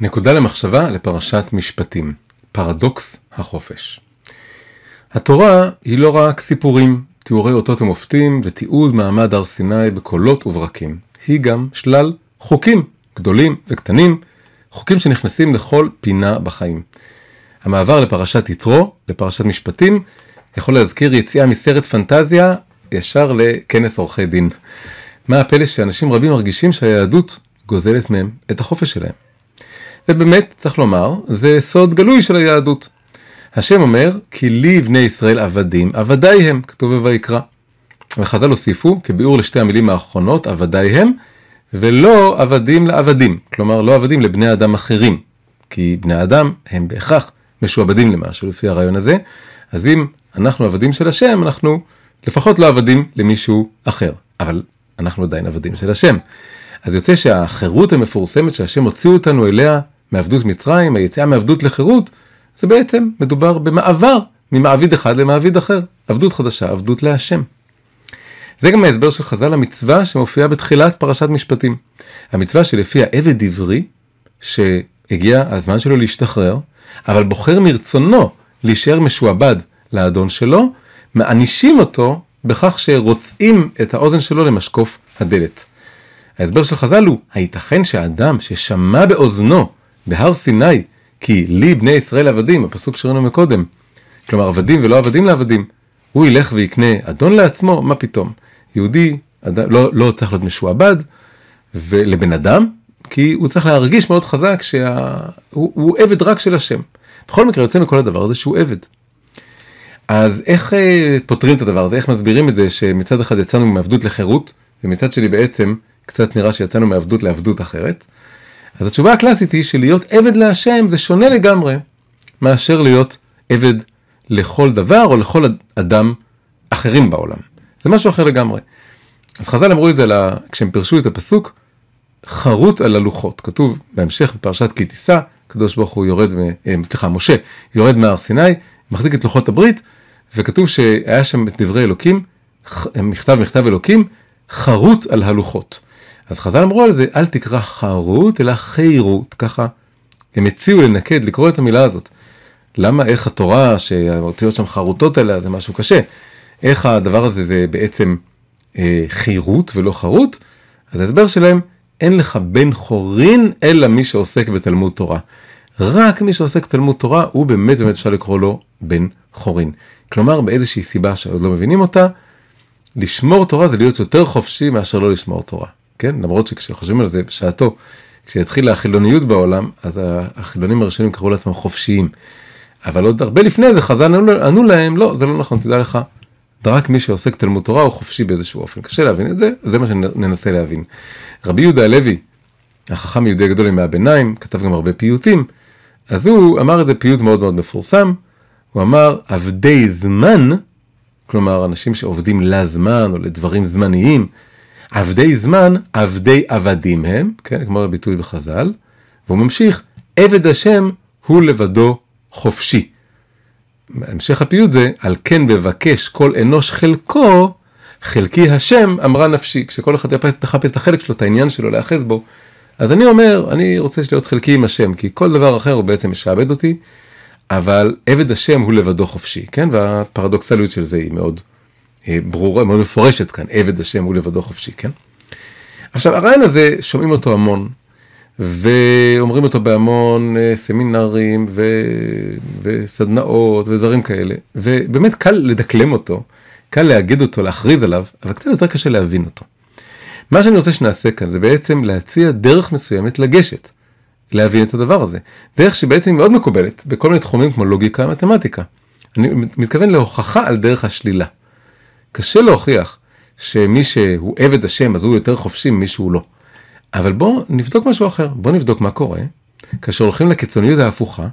נקודה למחשבה לפרשת משפטים, פרדוקס החופש. התורה היא לא רק סיפורים, תיאורי אותות ומופתים ותיעוד מעמד הר סיני בקולות וברקים. היא גם שלל חוקים גדולים וקטנים, חוקים שנכנסים לכל פינה בחיים. המעבר לפרשת יתרו, לפרשת משפטים, יכול להזכיר יציאה מסרט פנטזיה ישר לכנס עורכי דין. מה הפלא שאנשים רבים מרגישים שהיהדות גוזלת מהם את החופש שלהם. ובאמת, צריך לומר, זה סוד גלוי של היהדות. השם אומר, כי לי בני ישראל עבדים, עבדי הם, כתוב בויקרא. וחז"ל הוסיפו, כביאור לשתי המילים האחרונות, עבדי הם, ולא עבדים לעבדים, כלומר לא עבדים לבני אדם אחרים, כי בני אדם הם בהכרח משועבדים למשהו לפי הרעיון הזה, אז אם אנחנו עבדים של השם, אנחנו לפחות לא עבדים למישהו אחר, אבל אנחנו עדיין עבדים של השם. אז יוצא שהחירות המפורסמת שהשם הוציא אותנו אליה מעבדות מצרים, היציאה מעבדות לחירות, זה בעצם מדובר במעבר ממעביד אחד למעביד אחר, עבדות חדשה, עבדות להשם. זה גם ההסבר של חז"ל המצווה שמופיעה בתחילת פרשת משפטים. המצווה שלפיה עבד עברי, שהגיע הזמן שלו להשתחרר, אבל בוחר מרצונו להישאר משועבד לאדון שלו, מענישים אותו בכך שרוצים את האוזן שלו למשקוף הדלת. ההסבר של חז"ל הוא, הייתכן שאדם ששמע באוזנו בהר סיני, כי לי בני ישראל עבדים, הפסוק שראינו מקודם, כלומר עבדים ולא עבדים לעבדים, הוא ילך ויקנה אדון לעצמו, מה פתאום? יהודי אדם, לא, לא צריך להיות משועבד ולבן אדם, כי הוא צריך להרגיש מאוד חזק שהוא עבד רק של השם. בכל מקרה יוצא מכל הדבר הזה שהוא עבד. אז איך אה, פותרים את הדבר הזה? איך מסבירים את זה שמצד אחד יצאנו מעבדות לחירות, ומצד שני בעצם קצת נראה שיצאנו מעבדות לעבדות אחרת? אז התשובה הקלאסית היא שלהיות עבד להשם זה שונה לגמרי מאשר להיות עבד לכל דבר או לכל אדם אחרים בעולם. זה משהו אחר לגמרי. אז חז"ל אמרו את זה לה, כשהם פירשו את הפסוק, חרוט על הלוחות. כתוב בהמשך בפרשת כי תישא, הקדוש ברוך הוא יורד, אה, סליחה, משה יורד מהר סיני, מחזיק את לוחות הברית, וכתוב שהיה שם את דברי אלוקים, מכתב מכתב אלוקים, חרוט על הלוחות. אז חז"ל אמרו על זה, אל תקרא חרוט, אלא חירות, ככה הם הציעו לנקד, לקרוא את המילה הזאת. למה, איך התורה, שהאותיות שם חרוטות עליה, זה משהו קשה. איך הדבר הזה זה בעצם אה, חירות ולא חרוט? אז ההסבר שלהם, אין לך בן חורין אלא מי שעוסק בתלמוד תורה. רק מי שעוסק בתלמוד תורה, הוא באמת באמת אפשר לקרוא לו בן חורין. כלומר, באיזושהי סיבה שעוד לא מבינים אותה, לשמור תורה זה להיות יותר חופשי מאשר לא לשמור תורה. כן? למרות שכשחושבים על זה בשעתו, כשהתחילה החילוניות בעולם, אז החילונים הראשונים קראו לעצמם חופשיים. אבל עוד הרבה לפני זה חז"ל ענו, להם, לא, זה לא נכון, תדע לך, רק מי שעוסק תלמוד תורה הוא חופשי באיזשהו אופן. קשה להבין את זה, זה מה שננסה להבין. רבי יהודה הלוי, החכם יהודי הגדול ימי הביניים, כתב גם הרבה פיוטים, אז הוא אמר את זה פיוט מאוד מאוד מפורסם, הוא אמר, עבדי זמן, כלומר אנשים שעובדים לזמן או לדברים זמניים, עבדי זמן, עבדי עבדים הם, כן, כמו הביטוי בחז"ל, והוא ממשיך, עבד השם הוא לבדו חופשי. המשך הפיוט זה, על כן בבקש כל אנוש חלקו, חלקי השם אמרה נפשי. כשכל אחד יחפש, תחפש את החלק שלו, את העניין שלו, להיאחז בו. אז אני אומר, אני רוצה להיות חלקי עם השם, כי כל דבר אחר הוא בעצם משעבד אותי, אבל עבד השם הוא לבדו חופשי, כן? והפרדוקסליות של זה היא מאוד ברורה, מאוד מפורשת כאן, עבד השם הוא לבדו חופשי, כן? עכשיו, הרעיון הזה, שומעים אותו המון, ואומרים אותו בהמון אה, סמינרים ו... וסדנאות ודברים כאלה, ובאמת קל לדקלם אותו, קל להגיד אותו, להכריז עליו, אבל קצת יותר קשה להבין אותו. מה שאני רוצה שנעשה כאן זה בעצם להציע דרך מסוימת לגשת, להבין את הדבר הזה. דרך שבעצם מאוד מקובלת בכל מיני תחומים כמו לוגיקה ומתמטיקה. אני מתכוון להוכחה על דרך השלילה. קשה להוכיח שמי שהוא עבד השם אז הוא יותר חופשי ממי שהוא לא. אבל בואו נבדוק משהו אחר, בואו נבדוק מה קורה כאשר הולכים לקיצוניות ההפוכה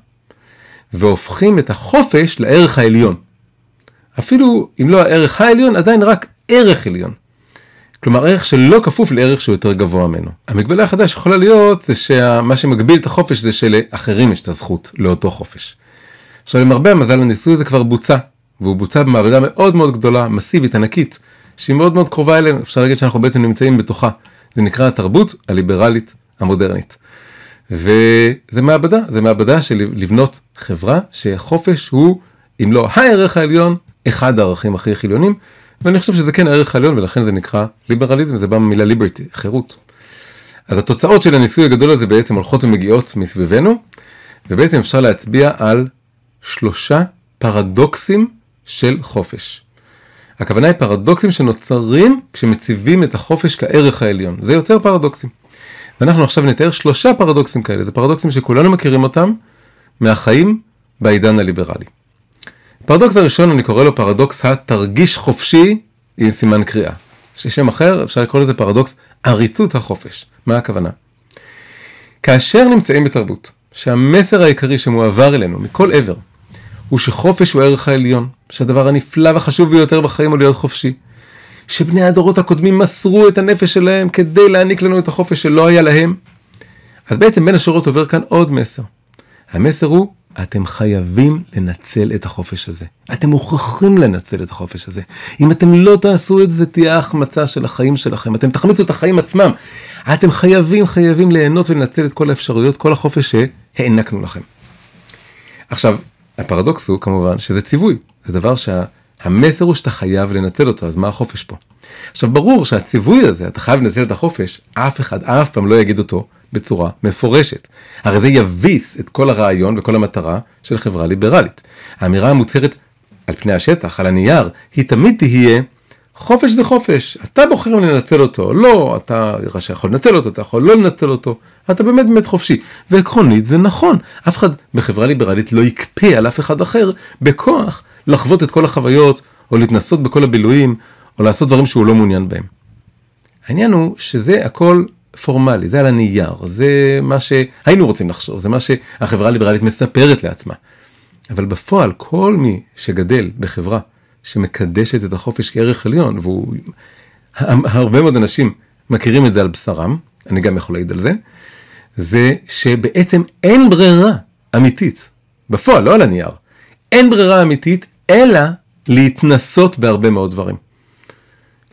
והופכים את החופש לערך העליון. אפילו אם לא הערך העליון, עדיין רק ערך עליון. כלומר ערך שלא כפוף לערך שהוא יותר גבוה ממנו. המגבלה החדש יכולה להיות זה שמה שמגביל את החופש זה שלאחרים יש את הזכות לאותו חופש. עכשיו למרבה המזל הניסוי הזה כבר בוצע, והוא בוצע במעבדה מאוד מאוד גדולה, מסיבית, ענקית, שהיא מאוד מאוד קרובה אלינו, אפשר להגיד שאנחנו בעצם נמצאים בתוכה. זה נקרא התרבות הליברלית המודרנית. וזה מעבדה, זה מעבדה של לבנות חברה שהחופש הוא, אם לא הערך העליון, אחד הערכים הכי חיליונים, ואני חושב שזה כן הערך העליון ולכן זה נקרא ליברליזם, זה בא ממילה ליברטי, חירות. אז התוצאות של הניסוי הגדול הזה בעצם הולכות ומגיעות מסביבנו, ובעצם אפשר להצביע על שלושה פרדוקסים של חופש. הכוונה היא פרדוקסים שנוצרים כשמציבים את החופש כערך העליון. זה יוצר פרדוקסים. ואנחנו עכשיו נתאר שלושה פרדוקסים כאלה, זה פרדוקסים שכולנו מכירים אותם מהחיים בעידן הליברלי. הפרדוקס הראשון אני קורא לו פרדוקס התרגיש חופשי עם סימן קריאה. ששם אחר אפשר לקרוא לזה פרדוקס עריצות החופש. מה הכוונה? כאשר נמצאים בתרבות שהמסר העיקרי שמועבר אלינו מכל עבר הוא שחופש הוא הערך העליון, שהדבר הנפלא והחשוב ביותר בחיים הוא להיות חופשי. שבני הדורות הקודמים מסרו את הנפש שלהם כדי להעניק לנו את החופש שלא היה להם. אז בעצם בין השורות עובר כאן עוד מסר. המסר הוא, אתם חייבים לנצל את החופש הזה. אתם מוכרחים לנצל את החופש הזה. אם אתם לא תעשו את זה, תהיה ההחמצה של החיים שלכם. אתם תחמיצו את החיים עצמם. אתם חייבים, חייבים ליהנות ולנצל את כל האפשרויות, כל החופש שהענקנו לכם. עכשיו, הפרדוקס הוא כמובן שזה ציווי, זה דבר שהמסר הוא שאתה חייב לנצל אותו, אז מה החופש פה? עכשיו ברור שהציווי הזה, אתה חייב לנצל את החופש, אף אחד אף פעם לא יגיד אותו בצורה מפורשת. הרי זה יביס את כל הרעיון וכל המטרה של חברה ליברלית. האמירה המוצהרת על פני השטח, על הנייר, היא תמיד תהיה חופש זה חופש, אתה בוחר אם לנצל אותו, לא, אתה יכול לנצל אותו, אתה יכול לא לנצל אותו, אתה באמת באמת חופשי. ועקרונית זה נכון, אף אחד בחברה ליברלית לא יקפה על אף אחד אחר בכוח לחוות את כל החוויות, או להתנסות בכל הבילויים, או לעשות דברים שהוא לא מעוניין בהם. העניין הוא שזה הכל פורמלי, זה על הנייר, זה מה שהיינו רוצים לחשוב, זה מה שהחברה הליברלית מספרת לעצמה. אבל בפועל כל מי שגדל בחברה שמקדשת את החופש כערך עליון, והוא, הרבה מאוד אנשים מכירים את זה על בשרם, אני גם יכול להעיד על זה, זה שבעצם אין ברירה אמיתית, בפועל, לא על הנייר, אין ברירה אמיתית, אלא להתנסות בהרבה מאוד דברים.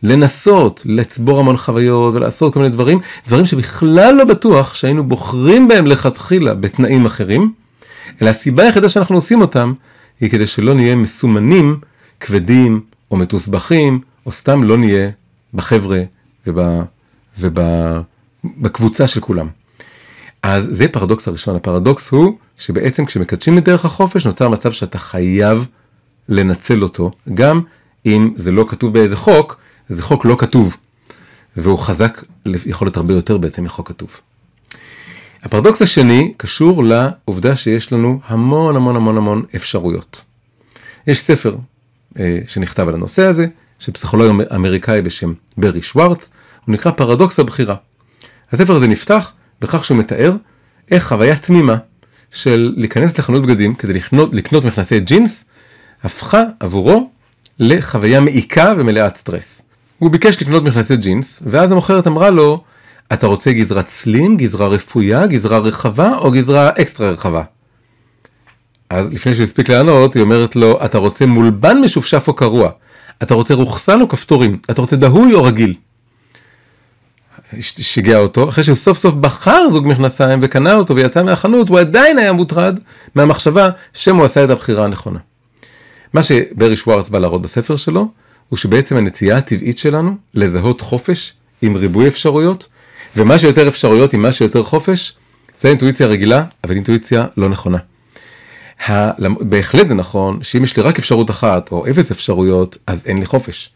לנסות, לצבור המון חוויות ולעשות כל מיני דברים, דברים שבכלל לא בטוח שהיינו בוחרים בהם לכתחילה בתנאים אחרים, אלא הסיבה היחידה שאנחנו עושים אותם, היא כדי שלא נהיה מסומנים כבדים או מתוסבכים, או סתם לא נהיה בחבר'ה ובקבוצה של כולם. אז זה פרדוקס הראשון, הפרדוקס הוא שבעצם כשמקדשים את דרך החופש נוצר מצב שאתה חייב לנצל אותו, גם אם זה לא כתוב באיזה חוק, זה חוק לא כתוב, והוא חזק, יכול להיות הרבה יותר בעצם מחוק כתוב. הפרדוקס השני קשור לעובדה שיש לנו המון המון המון המון אפשרויות. יש ספר שנכתב על הנושא הזה, של פסיכולוג אמריקאי בשם ברי שוורץ, הוא נקרא פרדוקס הבחירה. הספר הזה נפתח בכך שהוא מתאר איך חוויה תמימה של להיכנס לחנות בגדים כדי לקנות, לקנות מכנסי ג'ינס, הפכה עבורו לחוויה מעיקה ומלאת סטרס. הוא ביקש לקנות מכנסי ג'ינס, ואז המוכרת אמרה לו, אתה רוצה גזרת סלים, גזרה רפויה, גזרה רחבה או גזרה אקסטרה רחבה? אז לפני שהוא הספיק לענות, היא אומרת לו, אתה רוצה מולבן משופשף או קרוע? אתה רוצה רוכסן או כפתורים? אתה רוצה דהוי או רגיל? שיגע אותו, אחרי שהוא סוף סוף בחר זוג מכנסיים וקנה אותו ויצא מהחנות, הוא עדיין היה מוטרד מהמחשבה הוא עשה את הבחירה הנכונה. מה שברי שוורץ בא להראות בספר שלו, הוא שבעצם הנטייה הטבעית שלנו לזהות חופש עם ריבוי אפשרויות, ומה שיותר אפשרויות עם מה שיותר חופש, זה אינטואיציה רגילה, אבל אינטואיציה לא נכונה. בהחלט זה נכון שאם יש לי רק אפשרות אחת או אפס אפשרויות אז אין לי חופש.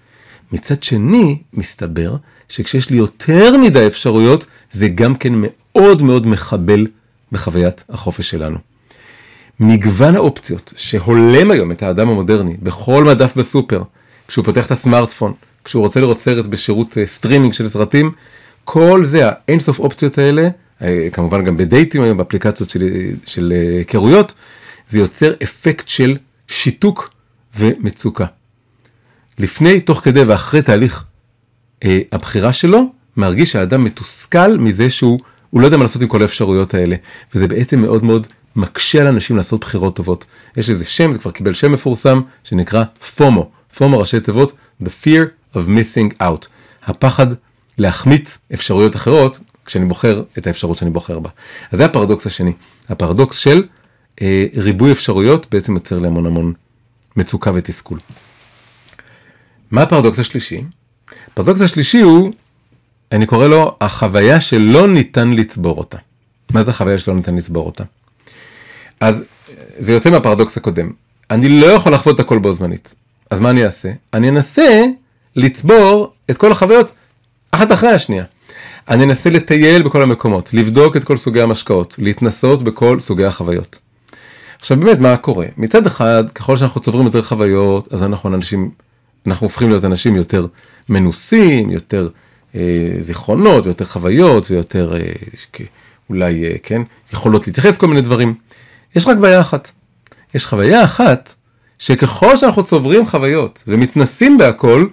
מצד שני מסתבר שכשיש לי יותר מדי אפשרויות זה גם כן מאוד מאוד מחבל בחוויית החופש שלנו. מגוון האופציות שהולם היום את האדם המודרני בכל מדף בסופר, כשהוא פותח את הסמארטפון, כשהוא רוצה לראות סרט בשירות סטרימינג אה, של סרטים, כל זה האינסוף אופציות האלה, אה, כמובן גם בדייטים היום באפליקציות של, של אה, היכרויות, זה יוצר אפקט של שיתוק ומצוקה. לפני, תוך כדי ואחרי תהליך אה, הבחירה שלו, מרגיש שהאדם מתוסכל מזה שהוא לא יודע מה לעשות עם כל האפשרויות האלה. וזה בעצם מאוד מאוד מקשה על אנשים לעשות בחירות טובות. יש איזה שם, זה כבר קיבל שם מפורסם, שנקרא פומו. פומו ראשי תיבות, The Fear of Missing Out. הפחד להחמיץ אפשרויות אחרות, כשאני בוחר את האפשרות שאני בוחר בה. אז זה הפרדוקס השני, הפרדוקס של ריבוי אפשרויות בעצם יוצר לי המון המון מצוקה ותסכול. מה הפרדוקס השלישי? הפרדוקס השלישי הוא, אני קורא לו החוויה שלא ניתן לצבור אותה. מה זה החוויה שלא ניתן לצבור אותה? אז זה יוצא מהפרדוקס הקודם. אני לא יכול לחוות את הכל בו זמנית. אז מה אני אעשה? אני אנסה לצבור את כל החוויות אחת אחרי השנייה. אני אנסה לטייל בכל המקומות, לבדוק את כל סוגי המשקאות, להתנסות בכל סוגי החוויות. עכשיו באמת מה קורה? מצד אחד, ככל שאנחנו צוברים יותר חוויות, אז אנחנו אנשים, אנחנו הופכים להיות אנשים יותר מנוסים, יותר אה, זיכרונות, ויותר חוויות, ויותר אה, אולי, אה, כן, יכולות להתייחס לכל מיני דברים. יש רק בעיה אחת. יש חוויה אחת, שככל שאנחנו צוברים חוויות ומתנסים בהכל,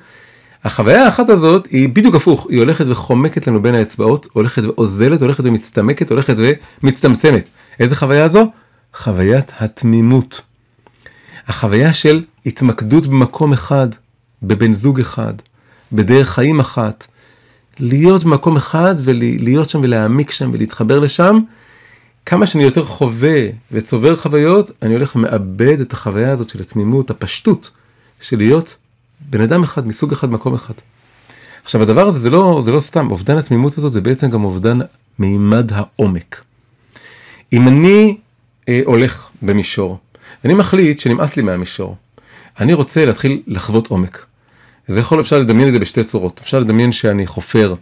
החוויה האחת הזאת היא בדיוק הפוך, היא הולכת וחומקת לנו בין האצבעות, הולכת ואוזלת, הולכת ומצטמקת, הולכת ומצטמצמת. איזה חוויה זו? חוויית התמימות. החוויה של התמקדות במקום אחד, בבן זוג אחד, בדרך חיים אחת. להיות במקום אחד ולהיות שם ולהעמיק שם ולהתחבר לשם. כמה שאני יותר חווה וצובר חוויות, אני הולך ומאבד את החוויה הזאת של התמימות, הפשטות, של להיות בן אדם אחד מסוג אחד מקום אחד. עכשיו הדבר הזה זה לא, זה לא סתם, אובדן התמימות הזאת זה בעצם גם אובדן מימד העומק. אם אני אה, הולך במישור, אני מחליט שנמאס לי מהמישור, אני רוצה להתחיל לחוות עומק. זה יכול, אפשר לדמיין את זה בשתי צורות, אפשר לדמיין שאני חופר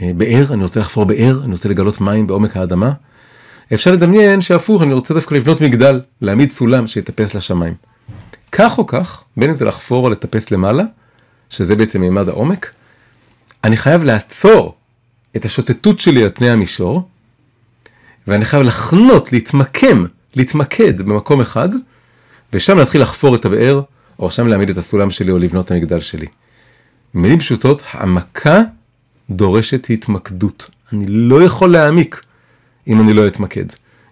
אה, באר, אני רוצה לחפור באר, אני רוצה לגלות מים בעומק האדמה. אפשר לדמיין שהפוך, אני רוצה דווקא לבנות מגדל, להעמיד סולם שיטפס לשמיים. כך או כך, בין אם זה לחפור או לטפס למעלה, שזה בעצם מימד העומק, אני חייב לעצור את השוטטות שלי על פני המישור, ואני חייב לחנות, להתמקם, להתמקד במקום אחד, ושם להתחיל לחפור את הבאר, או שם להעמיד את הסולם שלי או לבנות את המגדל שלי. במילים פשוטות, העמקה דורשת התמקדות. אני לא יכול להעמיק אם אני לא אתמקד.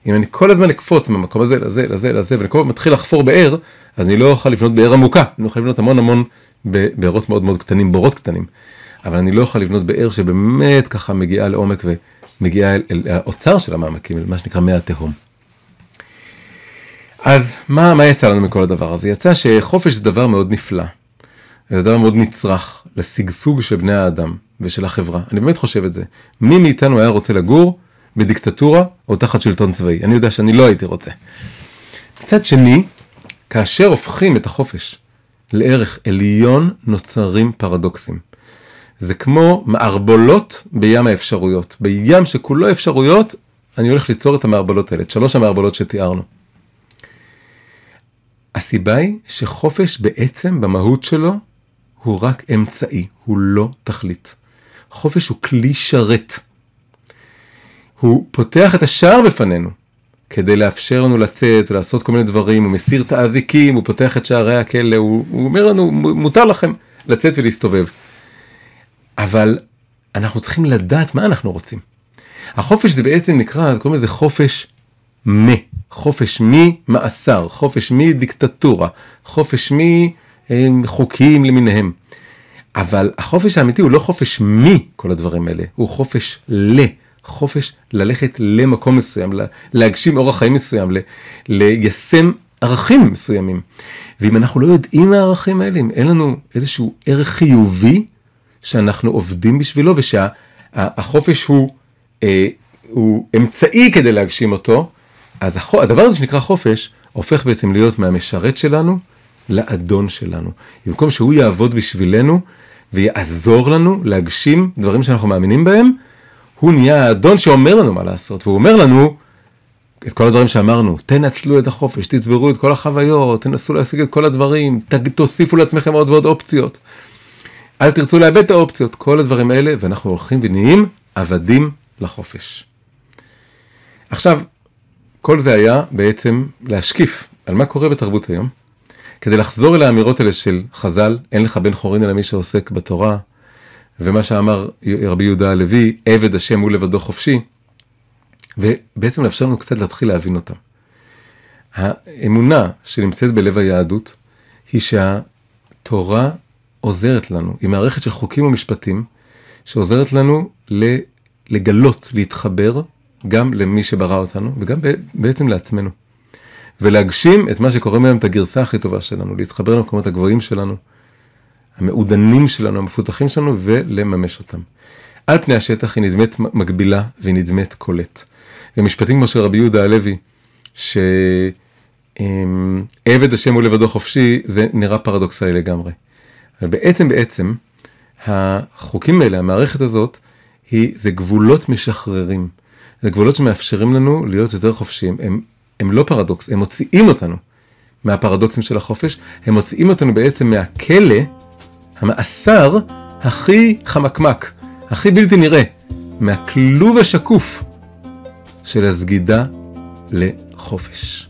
אם אני כל הזמן אקפוץ מהמקום הזה לזה לזה לזה ואני כל הזמן מתחיל לחפור באר, אז אני לא אוכל לבנות באר עמוקה, אני אוכל לבנות המון המון בארות מאוד מאוד קטנים, בורות קטנים. אבל אני לא אוכל לבנות באר שבאמת ככה מגיעה לעומק ומגיעה אל, אל האוצר של המעמקים, אל מה שנקרא מי התהום. אז מה, מה יצא לנו מכל הדבר הזה? יצא שחופש זה דבר מאוד נפלא. זה דבר מאוד נצרך לשגשוג של בני האדם ושל החברה. אני באמת חושב את זה. מי מאיתנו היה רוצה לגור בדיקטטורה או תחת שלטון צבאי? אני יודע שאני לא הייתי רוצה. מצד שני, כאשר הופכים את החופש לערך עליון, נוצרים פרדוקסים. זה כמו מערבולות בים האפשרויות. בים שכולו אפשרויות, אני הולך ליצור את המערבולות האלה, את שלוש המערבולות שתיארנו. הסיבה היא שחופש בעצם במהות שלו הוא רק אמצעי, הוא לא תכלית. חופש הוא כלי שרת. הוא פותח את השער בפנינו כדי לאפשר לנו לצאת ולעשות כל מיני דברים, הוא מסיר את האזיקים, הוא פותח את שערי הכלא, הוא, הוא אומר לנו, מותר לכם לצאת ולהסתובב. אבל אנחנו צריכים לדעת מה אנחנו רוצים. החופש זה בעצם נקרא, קוראים לזה חופש מ, חופש ממאסר, חופש מדיקטטורה, חופש מחוקים למיניהם. אבל החופש האמיתי הוא לא חופש מכל הדברים האלה, הוא חופש ל, חופש ללכת למקום מסוים, להגשים אורח חיים מסוים, ליישם ערכים מסוימים. ואם אנחנו לא יודעים מהערכים האלה, אם אין לנו איזשהו ערך חיובי שאנחנו עובדים בשבילו ושהחופש הוא, אה, הוא אמצעי כדי להגשים אותו, אז הדבר הזה שנקרא חופש, הופך בעצם להיות מהמשרת שלנו לאדון שלנו. במקום שהוא יעבוד בשבילנו ויעזור לנו להגשים דברים שאנחנו מאמינים בהם, הוא נהיה האדון שאומר לנו מה לעשות, והוא אומר לנו את כל הדברים שאמרנו, תנצלו את החופש, תצברו את כל החוויות, תנסו להשיג את כל הדברים, תוסיפו לעצמכם עוד ועוד אופציות. אל תרצו לאבד את האופציות, כל הדברים האלה, ואנחנו הולכים ונהיים עבדים לחופש. עכשיו, כל זה היה בעצם להשקיף על מה קורה בתרבות היום, כדי לחזור אל האמירות האלה של חז"ל, אין לך בן חורין אלא מי שעוסק בתורה, ומה שאמר רבי יהודה הלוי, עבד השם הוא לבדו חופשי, ובעצם לאפשר לנו קצת להתחיל להבין אותם. האמונה שנמצאת בלב היהדות, היא שהתורה עוזרת לנו, היא מערכת של חוקים ומשפטים, שעוזרת לנו לגלות, להתחבר גם למי שברא אותנו וגם בעצם לעצמנו. ולהגשים את מה שקוראים להם את הגרסה הכי טובה שלנו, להתחבר למקומות הגבוהים שלנו, המעודנים שלנו, המפותחים שלנו, ולממש אותם. על פני השטח היא נדמת מקבילה והיא נדמת קולט. ומשפטים כמו של רבי יהודה הלוי, שעבד השם הוא לבדו חופשי, זה נראה פרדוקסלי לגמרי. אבל בעצם בעצם, החוקים האלה, המערכת הזאת, היא, זה גבולות משחררים. זה גבולות שמאפשרים לנו להיות יותר חופשיים. הם, הם לא פרדוקס, הם מוציאים אותנו מהפרדוקסים של החופש, הם מוציאים אותנו בעצם מהכלא, המאסר הכי חמקמק, הכי בלתי נראה, מהכלוב השקוף של הסגידה לחופש.